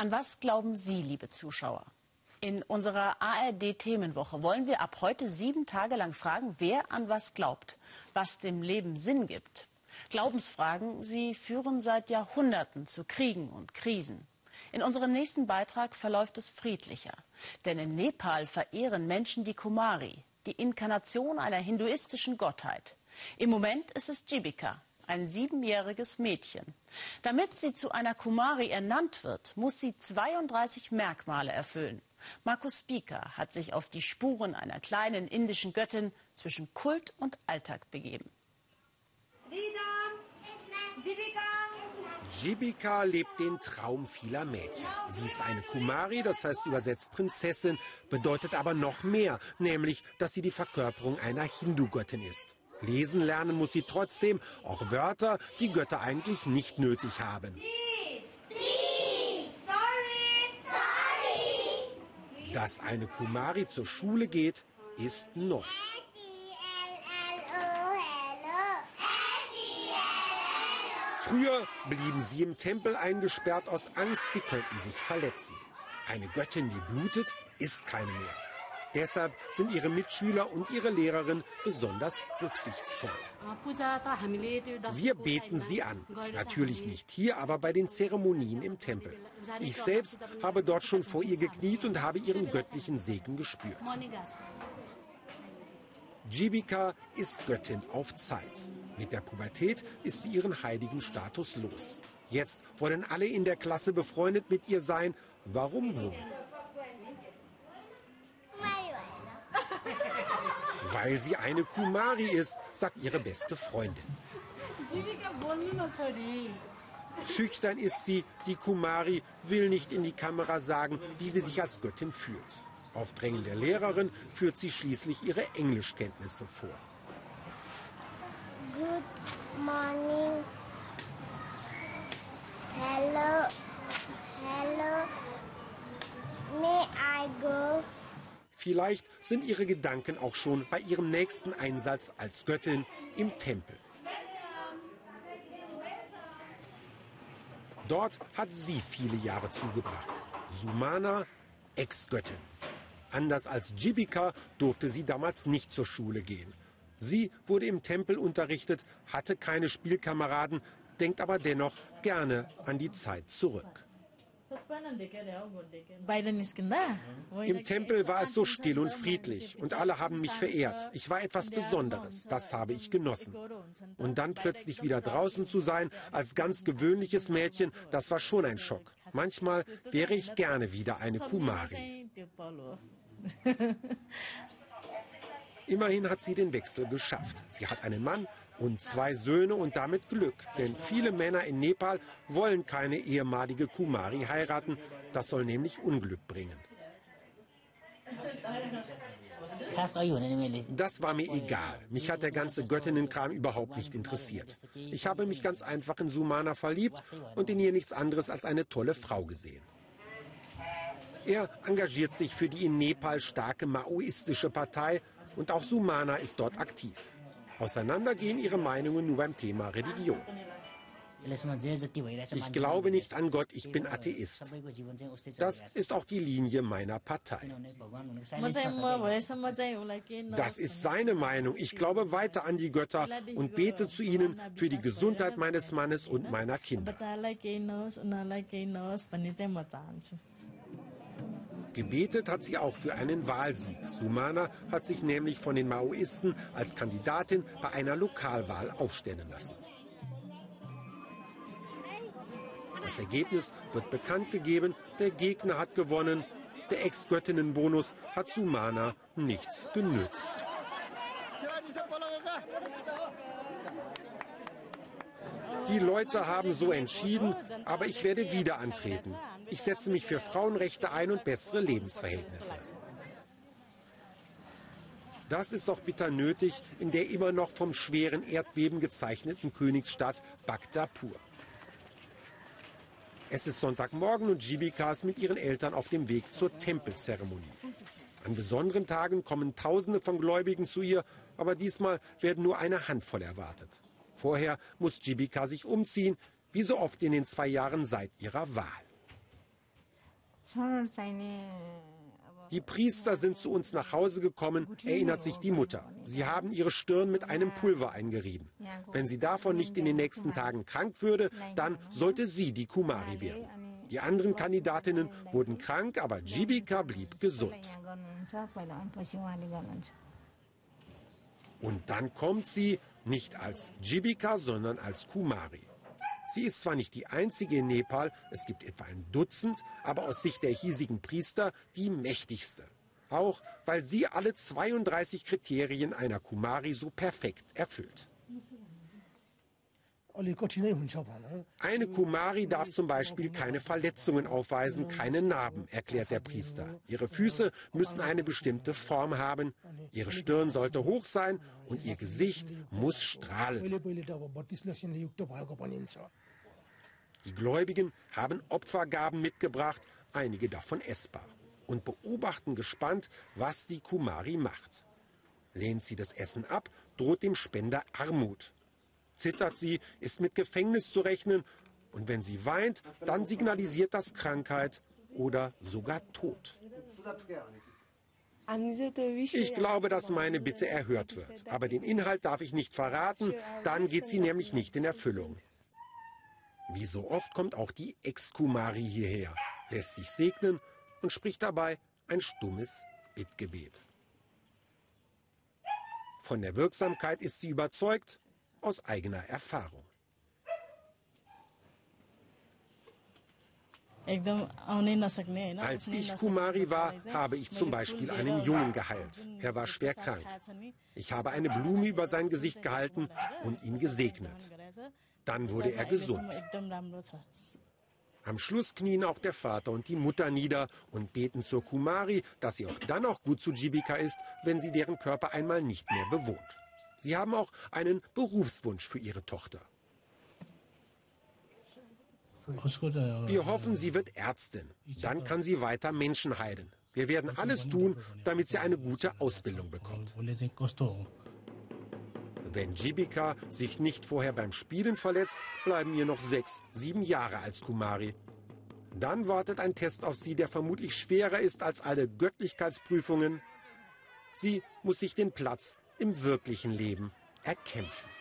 An was glauben Sie, liebe Zuschauer? In unserer ARD-Themenwoche wollen wir ab heute sieben Tage lang fragen, wer an was glaubt, was dem Leben Sinn gibt. Glaubensfragen, sie führen seit Jahrhunderten zu Kriegen und Krisen. In unserem nächsten Beitrag verläuft es friedlicher. Denn in Nepal verehren Menschen die Kumari, die Inkarnation einer hinduistischen Gottheit. Im Moment ist es Jibika, ein siebenjähriges Mädchen. Damit sie zu einer Kumari ernannt wird, muss sie 32 Merkmale erfüllen. Markus Spieker hat sich auf die Spuren einer kleinen indischen Göttin zwischen Kult und Alltag begeben. Jibika lebt den Traum vieler Mädchen. Sie ist eine Kumari, das heißt übersetzt Prinzessin, bedeutet aber noch mehr, nämlich, dass sie die Verkörperung einer Hindu-Göttin ist. Lesen lernen muss sie trotzdem, auch Wörter, die Götter eigentlich nicht nötig haben. Dass eine Kumari zur Schule geht, ist neu. Früher blieben sie im Tempel eingesperrt aus Angst, sie könnten sich verletzen. Eine Göttin, die blutet, ist keine mehr. Deshalb sind ihre Mitschüler und ihre Lehrerin besonders rücksichtsvoll. Wir beten sie an. Natürlich nicht hier, aber bei den Zeremonien im Tempel. Ich selbst habe dort schon vor ihr gekniet und habe ihren göttlichen Segen gespürt. Jibika ist Göttin auf Zeit. Mit der Pubertät ist sie ihren heiligen Status los. Jetzt wollen alle in der Klasse befreundet mit ihr sein. Warum wohl? Weil sie eine Kumari ist, sagt ihre beste Freundin. Schüchtern ist sie, die Kumari will nicht in die Kamera sagen, wie sie sich als Göttin fühlt. Auf Drängen der Lehrerin führt sie schließlich ihre Englischkenntnisse vor. Good morning. Vielleicht sind ihre Gedanken auch schon bei ihrem nächsten Einsatz als Göttin im Tempel. Dort hat sie viele Jahre zugebracht. Sumana, Ex-Göttin. Anders als Jibika durfte sie damals nicht zur Schule gehen. Sie wurde im Tempel unterrichtet, hatte keine Spielkameraden, denkt aber dennoch gerne an die Zeit zurück. Im Tempel war es so still und friedlich und alle haben mich verehrt. Ich war etwas Besonderes, das habe ich genossen. Und dann plötzlich wieder draußen zu sein als ganz gewöhnliches Mädchen, das war schon ein Schock. Manchmal wäre ich gerne wieder eine Kumari. Immerhin hat sie den Wechsel geschafft. Sie hat einen Mann und zwei Söhne und damit Glück. Denn viele Männer in Nepal wollen keine ehemalige Kumari heiraten. Das soll nämlich Unglück bringen. Das war mir egal. Mich hat der ganze Göttinnenkram überhaupt nicht interessiert. Ich habe mich ganz einfach in Sumana verliebt und in ihr nichts anderes als eine tolle Frau gesehen. Er engagiert sich für die in Nepal starke maoistische Partei und auch Sumana ist dort aktiv. Auseinandergehen ihre Meinungen nur beim Thema Religion. Ich glaube nicht an Gott, ich bin Atheist. Das ist auch die Linie meiner Partei. Das ist seine Meinung. Ich glaube weiter an die Götter und bete zu ihnen für die Gesundheit meines Mannes und meiner Kinder. Gebetet hat sie auch für einen Wahlsieg. Sumana hat sich nämlich von den Maoisten als Kandidatin bei einer Lokalwahl aufstellen lassen. Das Ergebnis wird bekannt gegeben. Der Gegner hat gewonnen. Der Ex-Göttinnenbonus hat Sumana nichts genützt. Die Leute haben so entschieden, aber ich werde wieder antreten. Ich setze mich für Frauenrechte ein und bessere Lebensverhältnisse. Das ist auch bitter nötig in der immer noch vom schweren Erdbeben gezeichneten Königsstadt Bagdapur. Es ist Sonntagmorgen und Jibika ist mit ihren Eltern auf dem Weg zur Tempelzeremonie. An besonderen Tagen kommen Tausende von Gläubigen zu ihr, aber diesmal werden nur eine Handvoll erwartet. Vorher muss Jibika sich umziehen, wie so oft in den zwei Jahren seit ihrer Wahl. Die Priester sind zu uns nach Hause gekommen, erinnert sich die Mutter. Sie haben ihre Stirn mit einem Pulver eingerieben. Wenn sie davon nicht in den nächsten Tagen krank würde, dann sollte sie die Kumari werden. Die anderen Kandidatinnen wurden krank, aber Jibika blieb gesund. Und dann kommt sie nicht als Jibika, sondern als Kumari. Sie ist zwar nicht die einzige in Nepal, es gibt etwa ein Dutzend, aber aus Sicht der hiesigen Priester die mächtigste. Auch weil sie alle 32 Kriterien einer Kumari so perfekt erfüllt. Eine Kumari darf zum Beispiel keine Verletzungen aufweisen, keine Narben, erklärt der Priester. Ihre Füße müssen eine bestimmte Form haben, ihre Stirn sollte hoch sein und ihr Gesicht muss strahlen. Die Gläubigen haben Opfergaben mitgebracht, einige davon essbar, und beobachten gespannt, was die Kumari macht. Lehnt sie das Essen ab, droht dem Spender Armut. Zittert sie, ist mit Gefängnis zu rechnen, und wenn sie weint, dann signalisiert das Krankheit oder sogar Tod. Ich glaube, dass meine Bitte erhört wird, aber den Inhalt darf ich nicht verraten, dann geht sie nämlich nicht in Erfüllung. Wie so oft kommt auch die Ex-Kumari hierher, lässt sich segnen und spricht dabei ein stummes Bittgebet. Von der Wirksamkeit ist sie überzeugt, aus eigener Erfahrung. Als ich Kumari war, habe ich zum Beispiel einen Jungen geheilt. Er war schwer krank. Ich habe eine Blume über sein Gesicht gehalten und ihn gesegnet. Dann wurde er gesund. Am Schluss knien auch der Vater und die Mutter nieder und beten zur Kumari, dass sie auch dann auch gut zu Jibika ist, wenn sie deren Körper einmal nicht mehr bewohnt. Sie haben auch einen Berufswunsch für ihre Tochter. Wir hoffen, sie wird Ärztin. Dann kann sie weiter Menschen heilen. Wir werden alles tun, damit sie eine gute Ausbildung bekommt. Wenn Jibika sich nicht vorher beim Spielen verletzt, bleiben ihr noch sechs, sieben Jahre als Kumari. Dann wartet ein Test auf sie, der vermutlich schwerer ist als alle Göttlichkeitsprüfungen. Sie muss sich den Platz im wirklichen Leben erkämpfen.